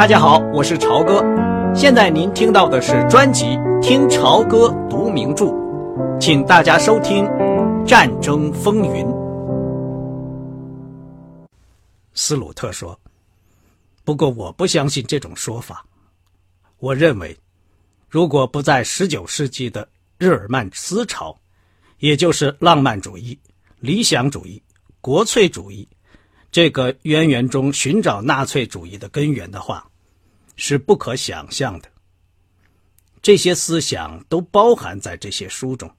大家好，我是朝哥。现在您听到的是专辑《听朝歌读名著》，请大家收听《战争风云》。斯鲁特说：“不过我不相信这种说法。我认为，如果不在19世纪的日耳曼思潮，也就是浪漫主义、理想主义、国粹主义。”这个渊源中寻找纳粹主义的根源的话，是不可想象的。这些思想都包含在这些书中。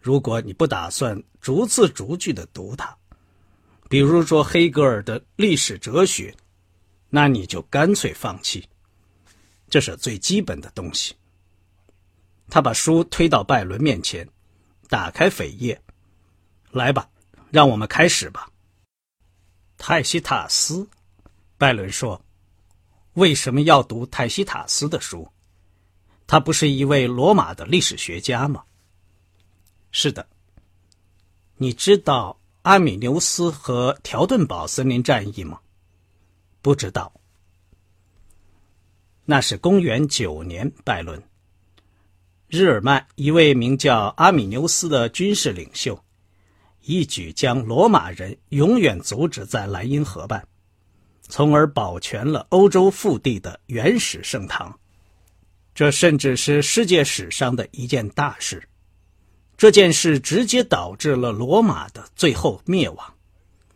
如果你不打算逐字逐句的读它，比如说黑格尔的历史哲学，那你就干脆放弃。这是最基本的东西。他把书推到拜伦面前，打开扉页，来吧，让我们开始吧。泰西塔斯，拜伦说：“为什么要读泰西塔斯的书？他不是一位罗马的历史学家吗？”“是的。”“你知道阿米牛斯和条顿堡森林战役吗？”“不知道。”“那是公元九年，拜伦。日耳曼一位名叫阿米牛斯的军事领袖。”一举将罗马人永远阻止在莱茵河畔，从而保全了欧洲腹地的原始盛唐。这甚至是世界史上的一件大事。这件事直接导致了罗马的最后灭亡，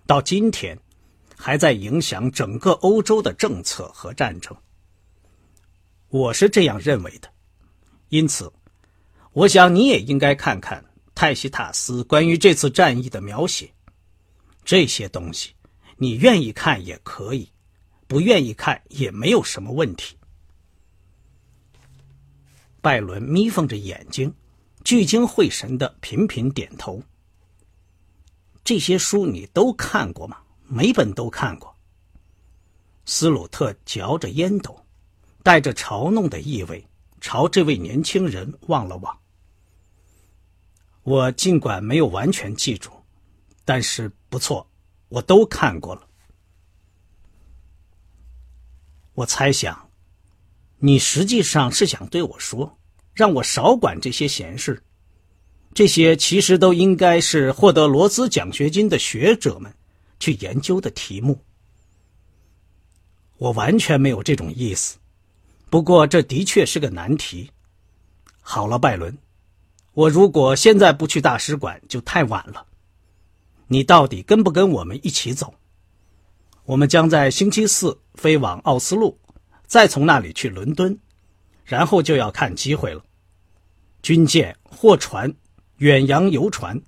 到今天还在影响整个欧洲的政策和战争。我是这样认为的，因此，我想你也应该看看。泰西塔斯关于这次战役的描写，这些东西，你愿意看也可以，不愿意看也没有什么问题。拜伦眯缝着眼睛，聚精会神的频频点头。这些书你都看过吗？每本都看过。斯鲁特嚼着烟斗，带着嘲弄的意味，朝这位年轻人望了望。我尽管没有完全记住，但是不错，我都看过了。我猜想，你实际上是想对我说，让我少管这些闲事。这些其实都应该是获得罗斯奖学金的学者们去研究的题目。我完全没有这种意思，不过这的确是个难题。好了，拜伦。我如果现在不去大使馆，就太晚了。你到底跟不跟我们一起走？我们将在星期四飞往奥斯陆，再从那里去伦敦，然后就要看机会了。军舰、货船、远洋游船，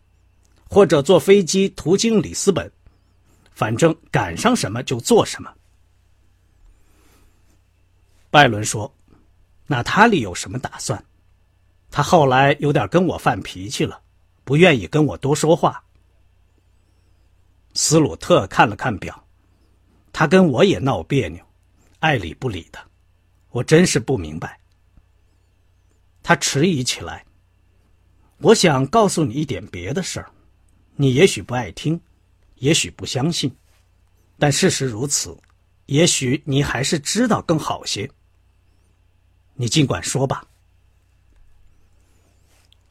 或者坐飞机途经里斯本，反正赶上什么就做什么。拜伦说：“那塔里有什么打算？”他后来有点跟我犯脾气了，不愿意跟我多说话。斯鲁特看了看表，他跟我也闹别扭，爱理不理的，我真是不明白。他迟疑起来。我想告诉你一点别的事儿，你也许不爱听，也许不相信，但事实如此，也许你还是知道更好些。你尽管说吧。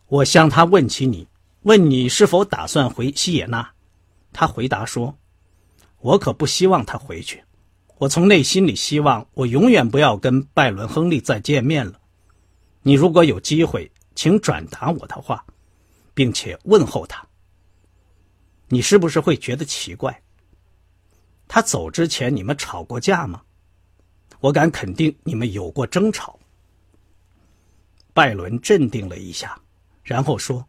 我向他问起你，问你是否打算回西野纳，他回答说：“我可不希望他回去。我从内心里希望我永远不要跟拜伦·亨利再见面了。你如果有机会，请转达我的话，并且问候他。你是不是会觉得奇怪？他走之前你们吵过架吗？我敢肯定你们有过争吵。”拜伦镇定了一下。然后说：“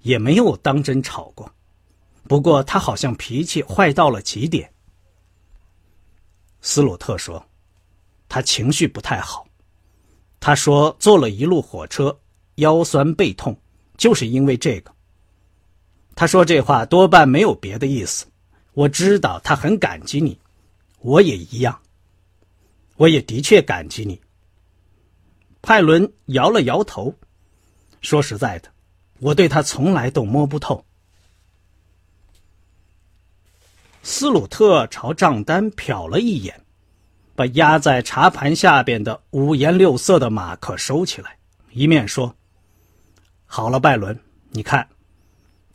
也没有当真吵过，不过他好像脾气坏到了极点。”斯鲁特说：“他情绪不太好。他说坐了一路火车，腰酸背痛，就是因为这个。他说这话多半没有别的意思。我知道他很感激你，我也一样。我也的确感激你。”派伦摇了摇头。说实在的，我对他从来都摸不透。斯鲁特朝账单瞟了一眼，把压在茶盘下边的五颜六色的马克收起来，一面说：“好了，拜伦，你看，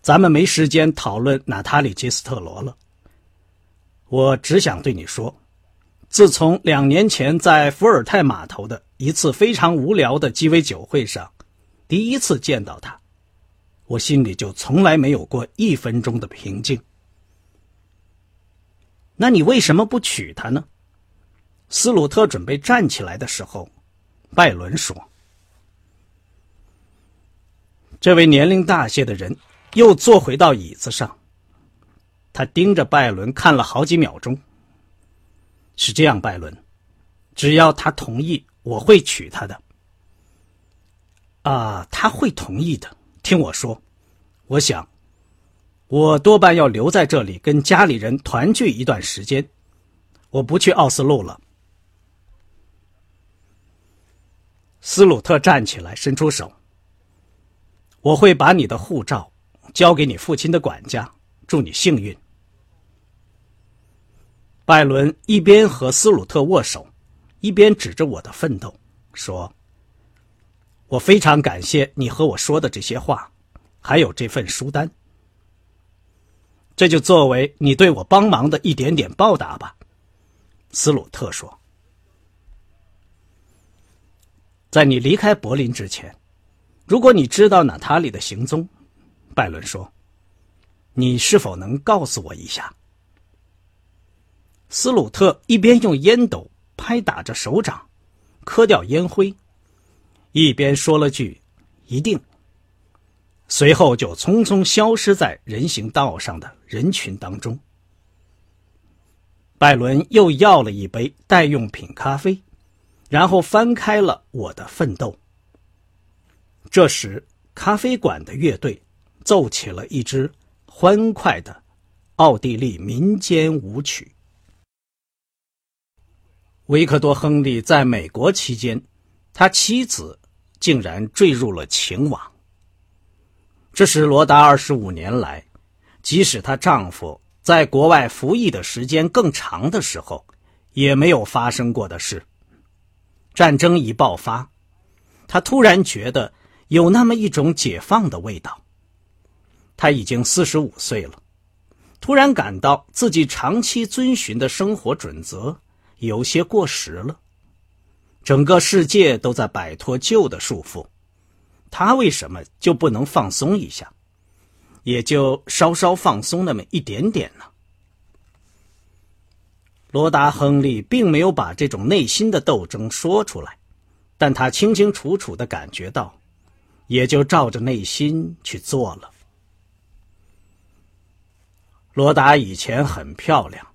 咱们没时间讨论娜塔莉·吉斯特罗了。我只想对你说，自从两年前在伏尔泰码头的一次非常无聊的鸡尾酒会上，第一次见到他，我心里就从来没有过一分钟的平静。那你为什么不娶她呢？”斯鲁特准备站起来的时候，拜伦说：“这位年龄大些的人又坐回到椅子上。他盯着拜伦看了好几秒钟。是这样，拜伦，只要他同意，我会娶她的。啊，他会同意的。听我说，我想，我多半要留在这里跟家里人团聚一段时间。我不去奥斯陆了。”斯鲁特站起来，伸出手。我会把你的护照交给你父亲的管家，祝你幸运。拜伦一边和斯鲁特握手，一边指着我的奋斗，说：“我非常感谢你和我说的这些话，还有这份书单。这就作为你对我帮忙的一点点报答吧。”斯鲁特说。在你离开柏林之前，如果你知道娜塔莉的行踪，拜伦说：“你是否能告诉我一下？”斯鲁特一边用烟斗拍打着手掌，磕掉烟灰，一边说了句：“一定。”随后就匆匆消失在人行道上的人群当中。拜伦又要了一杯代用品咖啡。然后翻开了我的奋斗。这时，咖啡馆的乐队奏起了一支欢快的奥地利民间舞曲。维克多·亨利在美国期间，他妻子竟然坠入了情网。这是罗达二十五年来，即使她丈夫在国外服役的时间更长的时候，也没有发生过的事。战争一爆发，他突然觉得有那么一种解放的味道。他已经四十五岁了，突然感到自己长期遵循的生活准则有些过时了。整个世界都在摆脱旧的束缚，他为什么就不能放松一下？也就稍稍放松那么一点点呢？罗达·亨利并没有把这种内心的斗争说出来，但他清清楚楚的感觉到，也就照着内心去做了。罗达以前很漂亮，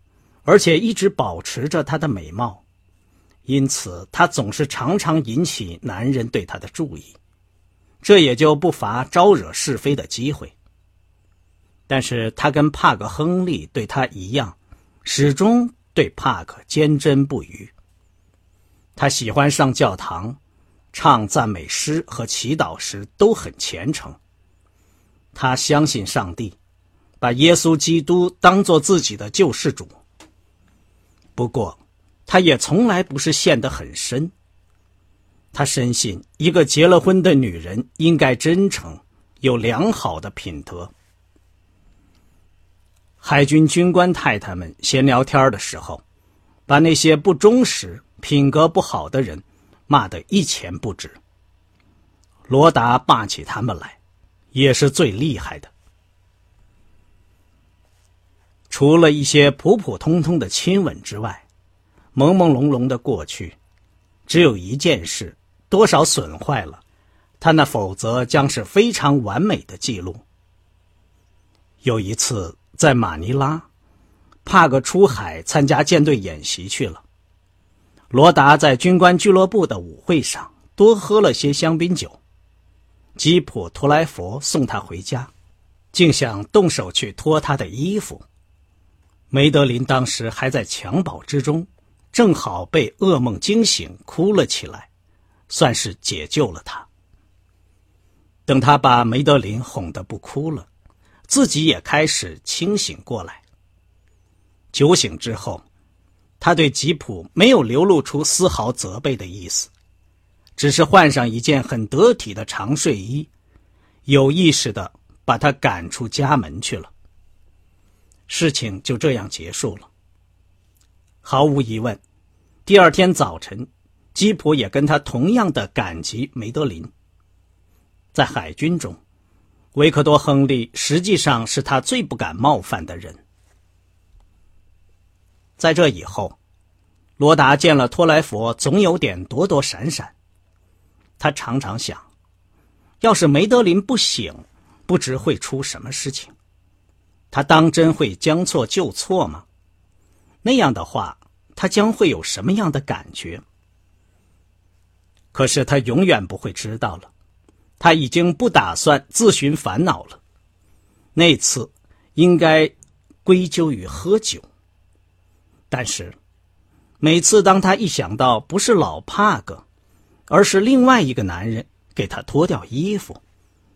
而且一直保持着她的美貌，因此她总是常常引起男人对她的注意，这也就不乏招惹是非的机会。但是他跟帕格·亨利对他一样，始终。对帕克坚贞不渝。他喜欢上教堂，唱赞美诗和祈祷时都很虔诚。他相信上帝，把耶稣基督当做自己的救世主。不过，他也从来不是陷得很深。他深信，一个结了婚的女人应该真诚，有良好的品德。海军军官太太们闲聊天的时候，把那些不忠实、品格不好的人骂得一钱不值。罗达骂起他们来，也是最厉害的。除了一些普普通通的亲吻之外，朦朦胧胧的过去，只有一件事，多少损坏了他那否则将是非常完美的记录。有一次。在马尼拉，帕格出海参加舰队演习去了。罗达在军官俱乐部的舞会上多喝了些香槟酒。吉普图莱佛送他回家，竟想动手去脱他的衣服。梅德林当时还在襁褓之中，正好被噩梦惊醒，哭了起来，算是解救了他。等他把梅德林哄得不哭了。自己也开始清醒过来。酒醒之后，他对吉普没有流露出丝毫责备的意思，只是换上一件很得体的长睡衣，有意识的把他赶出家门去了。事情就这样结束了。毫无疑问，第二天早晨，吉普也跟他同样的感激梅德林。在海军中，维克多·亨利实际上是他最不敢冒犯的人。在这以后，罗达见了托莱佛，总有点躲躲闪闪。他常常想，要是梅德林不醒，不知会出什么事情。他当真会将错就错吗？那样的话，他将会有什么样的感觉？可是他永远不会知道了。他已经不打算自寻烦恼了。那次应该归咎于喝酒。但是，每次当他一想到不是老帕格，而是另外一个男人给他脱掉衣服，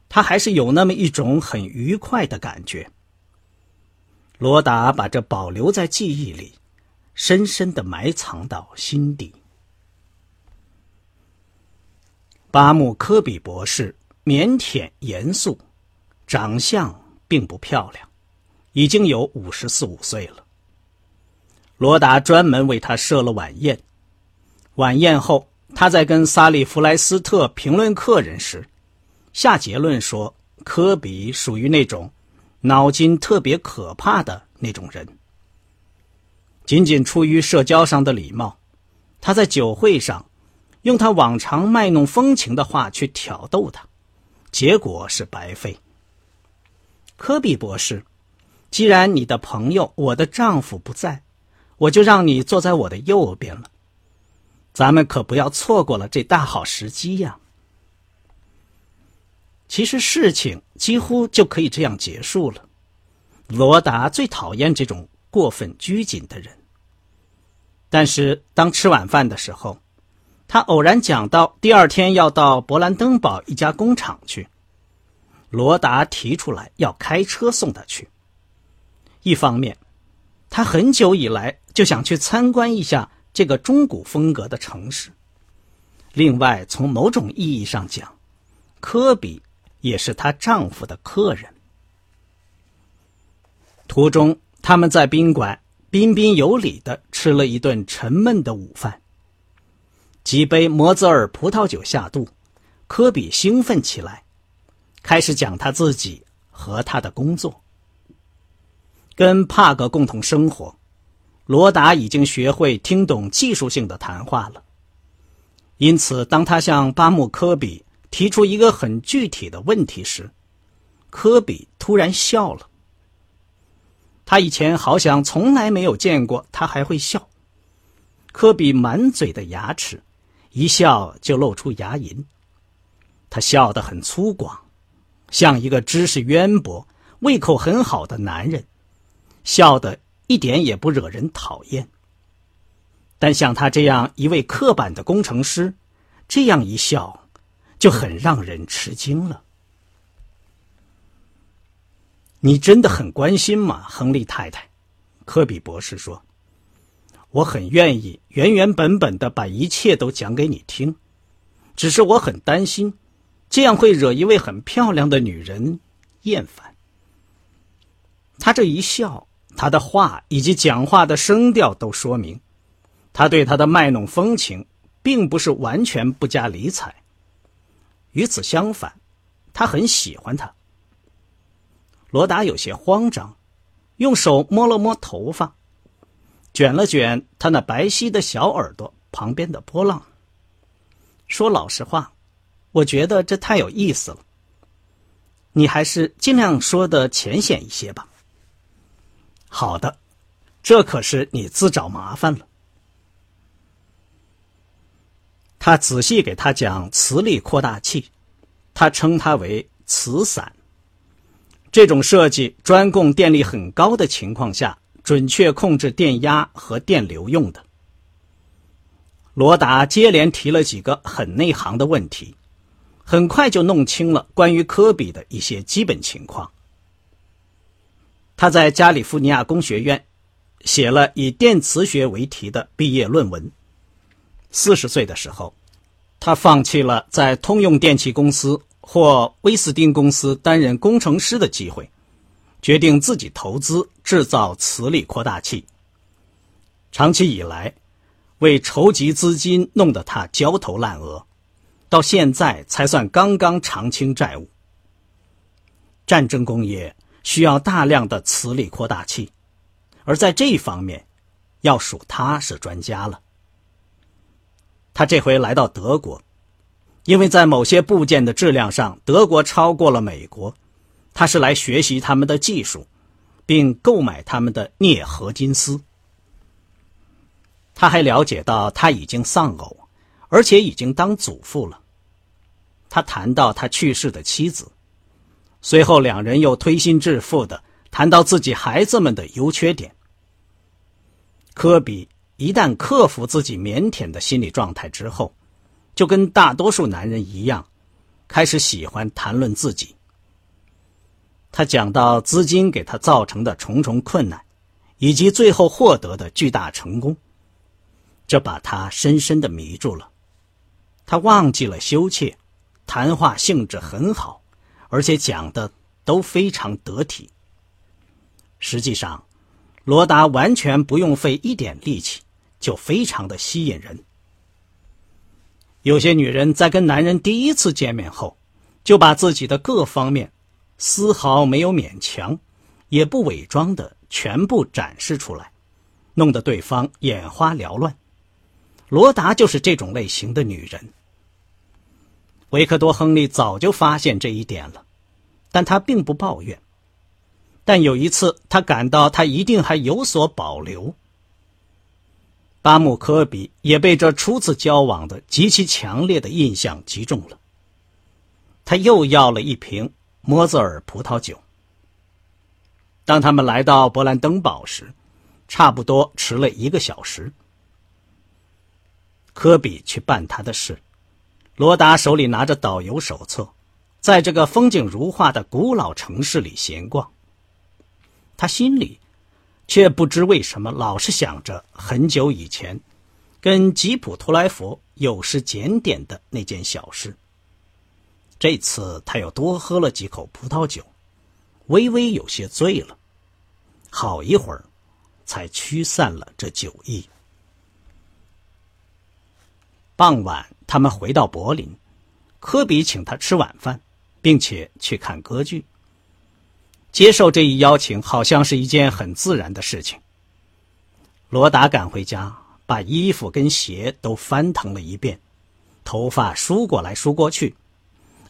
他还是有那么一种很愉快的感觉。罗达把这保留在记忆里，深深的埋藏到心底。巴木科比博士腼腆严肃，长相并不漂亮，已经有五十四五岁了。罗达专门为他设了晚宴。晚宴后，他在跟萨利弗莱斯特评论客人时，下结论说：科比属于那种脑筋特别可怕的那种人。仅仅出于社交上的礼貌，他在酒会上用他往常卖弄风情的话去挑逗他，结果是白费。科比博士，既然你的朋友我的丈夫不在。我就让你坐在我的右边了，咱们可不要错过了这大好时机呀！其实事情几乎就可以这样结束了。罗达最讨厌这种过分拘谨的人。但是当吃晚饭的时候，他偶然讲到第二天要到勃兰登堡一家工厂去，罗达提出来要开车送他去。一方面，他很久以来。就想去参观一下这个中古风格的城市。另外，从某种意义上讲，科比也是她丈夫的客人。途中，他们在宾馆彬彬有礼的吃了一顿沉闷的午饭。几杯摩泽尔葡萄酒下肚，科比兴奋起来，开始讲他自己和他的工作。跟帕格共同生活。罗达已经学会听懂技术性的谈话了，因此，当他向巴木科比提出一个很具体的问题时，科比突然笑了。他以前好像从来没有见过他还会笑。科比满嘴的牙齿，一笑就露出牙龈。他笑得很粗犷，像一个知识渊博、胃口很好的男人，笑得。一点也不惹人讨厌，但像他这样一位刻板的工程师，这样一笑，就很让人吃惊了。你真的很关心吗，亨利太太？科比博士说：“我很愿意原原本本的把一切都讲给你听，只是我很担心，这样会惹一位很漂亮的女人厌烦。”他这一笑。他的话以及讲话的声调都说明，他对他的卖弄风情并不是完全不加理睬。与此相反，他很喜欢他。罗达有些慌张，用手摸了摸头发，卷了卷他那白皙的小耳朵旁边的波浪。说老实话，我觉得这太有意思了。你还是尽量说的浅显一些吧。好的，这可是你自找麻烦了。他仔细给他讲磁力扩大器，他称它为磁伞。这种设计专供电力很高的情况下准确控制电压和电流用的。罗达接连提了几个很内行的问题，很快就弄清了关于科比的一些基本情况。他在加利福尼亚工学院写了以电磁学为题的毕业论文。四十岁的时候，他放弃了在通用电气公司或威斯汀公司担任工程师的机会，决定自己投资制造磁力扩大器。长期以来，为筹集资金弄得他焦头烂额，到现在才算刚刚偿清债务。战争工业需要大量的磁力扩大器。而在这一方面，要数他是专家了。他这回来到德国，因为在某些部件的质量上，德国超过了美国，他是来学习他们的技术，并购买他们的镍合金丝。他还了解到他已经丧偶，而且已经当祖父了。他谈到他去世的妻子，随后两人又推心置腹的。谈到自己孩子们的优缺点，科比一旦克服自己腼腆的心理状态之后，就跟大多数男人一样，开始喜欢谈论自己。他讲到资金给他造成的重重困难，以及最后获得的巨大成功，这把他深深的迷住了。他忘记了羞怯，谈话兴致很好，而且讲的都非常得体。实际上，罗达完全不用费一点力气，就非常的吸引人。有些女人在跟男人第一次见面后，就把自己的各方面丝毫没有勉强，也不伪装的全部展示出来，弄得对方眼花缭乱。罗达就是这种类型的女人。维克多·亨利早就发现这一点了，但他并不抱怨。但有一次，他感到他一定还有所保留。巴姆科比也被这初次交往的极其强烈的印象击中了。他又要了一瓶摩泽尔葡萄酒。当他们来到勃兰登堡时，差不多迟了一个小时。科比去办他的事，罗达手里拿着导游手册，在这个风景如画的古老城市里闲逛。他心里，却不知为什么老是想着很久以前，跟吉普图莱佛有失检点的那件小事。这次他又多喝了几口葡萄酒，微微有些醉了，好一会儿，才驱散了这酒意。傍晚，他们回到柏林，科比请他吃晚饭，并且去看歌剧。接受这一邀请，好像是一件很自然的事情。罗达赶回家，把衣服跟鞋都翻腾了一遍，头发梳过来梳过去，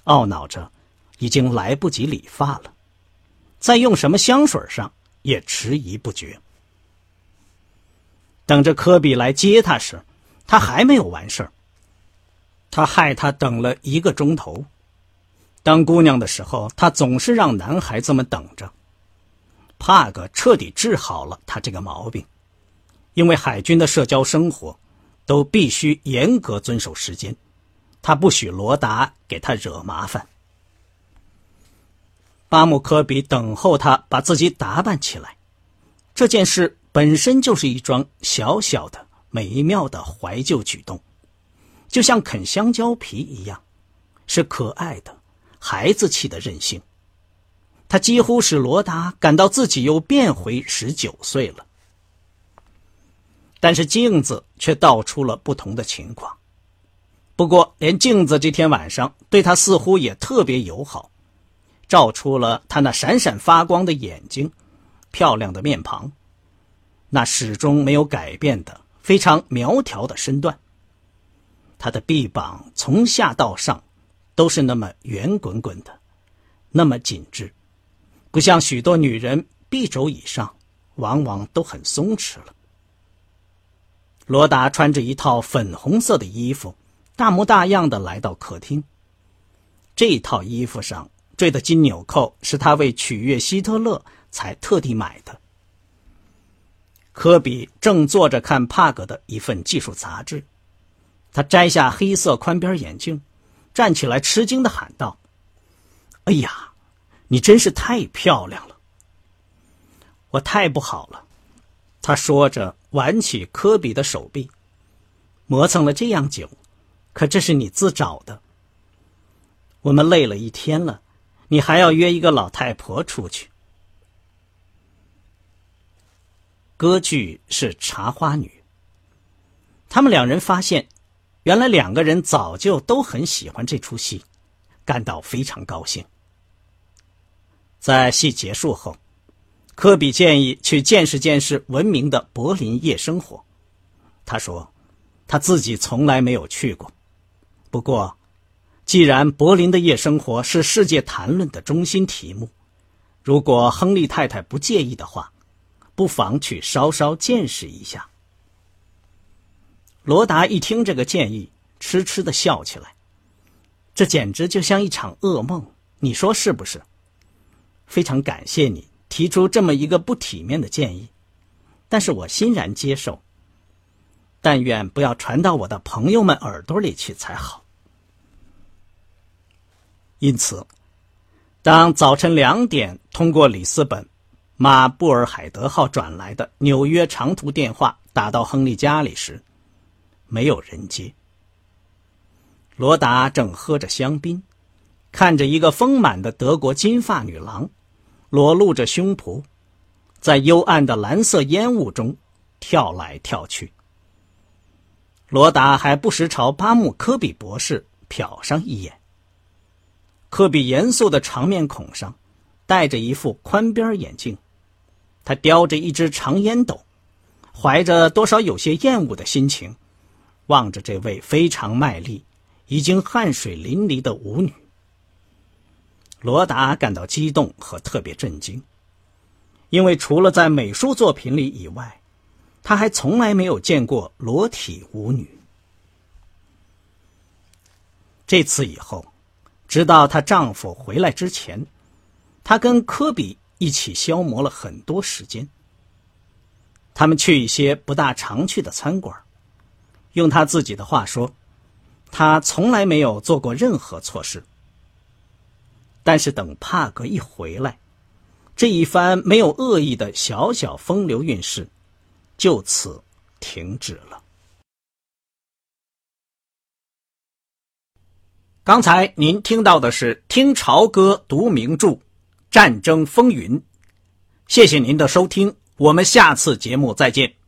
懊恼着已经来不及理发了，在用什么香水上也迟疑不决。等着科比来接他时，他还没有完事儿。他害他等了一个钟头。当姑娘的时候，他总是让男孩子们等着。帕格彻底治好了他这个毛病，因为海军的社交生活都必须严格遵守时间，他不许罗达给他惹麻烦。巴姆科比等候他把自己打扮起来，这件事本身就是一桩小小的美妙的怀旧举动，就像啃香蕉皮一样，是可爱的。孩子气的任性，他几乎使罗达感到自己又变回十九岁了。但是镜子却道出了不同的情况。不过，连镜子这天晚上对他似乎也特别友好，照出了他那闪闪发光的眼睛、漂亮的面庞、那始终没有改变的非常苗条的身段。他的臂膀从下到上。都是那么圆滚滚的，那么紧致，不像许多女人臂肘以上，往往都很松弛了。罗达穿着一套粉红色的衣服，大模大样的来到客厅。这套衣服上缀的金纽扣是他为取悦希特勒才特地买的。科比正坐着看帕格的一份技术杂志，他摘下黑色宽边眼镜。站起来，吃惊的喊道：“哎呀，你真是太漂亮了！我太不好了，他说着，挽起科比的手臂，磨蹭了这样久，可这是你自找的。我们累了一天了，你还要约一个老太婆出去？歌剧是《茶花女》。他们两人发现，原来两个人早就都很喜欢这出戏，感到非常高兴。在戏结束后。科比建议去见识见识闻名的柏林夜生活。他说，他自己从来没有去过。不过，既然柏林的夜生活是世界谈论的中心题目，如果亨利太太不介意的话，不妨去稍稍见识一下。罗达一听这个建议，痴痴的笑起来。这简直就像一场噩梦，你说是不是？非常感谢你。提出这么一个不体面的建议，但是我欣然接受。但愿不要传到我的朋友们耳朵里去才好。因此，当早晨两点通过里斯本马布尔海德号转来的纽约长途电话打到亨利家里时，没有人接。罗达正喝着香槟，看着一个丰满的德国金发女郎。裸露着胸脯，在幽暗的蓝色烟雾中跳来跳去。罗达还不时朝巴木科比博士瞟上一眼。科比严肃的长面孔上戴着一副宽边眼镜，他叼着一只长烟斗，怀着多少有些厌恶的心情，望着这位非常卖力、已经汗水淋漓的舞女。罗达感到激动和特别震惊，因为除了在美术作品里以外，他还从来没有见过裸体舞女。这次以后，直到她丈夫回来之前，她跟科比一起消磨了很多时间。他们去一些不大常去的餐馆，用他自己的话说，他从来没有做过任何错事。但是等帕格一回来，这一番没有恶意的小小风流韵事，就此停止了。刚才您听到的是听潮歌读名著《战争风云》，谢谢您的收听，我们下次节目再见。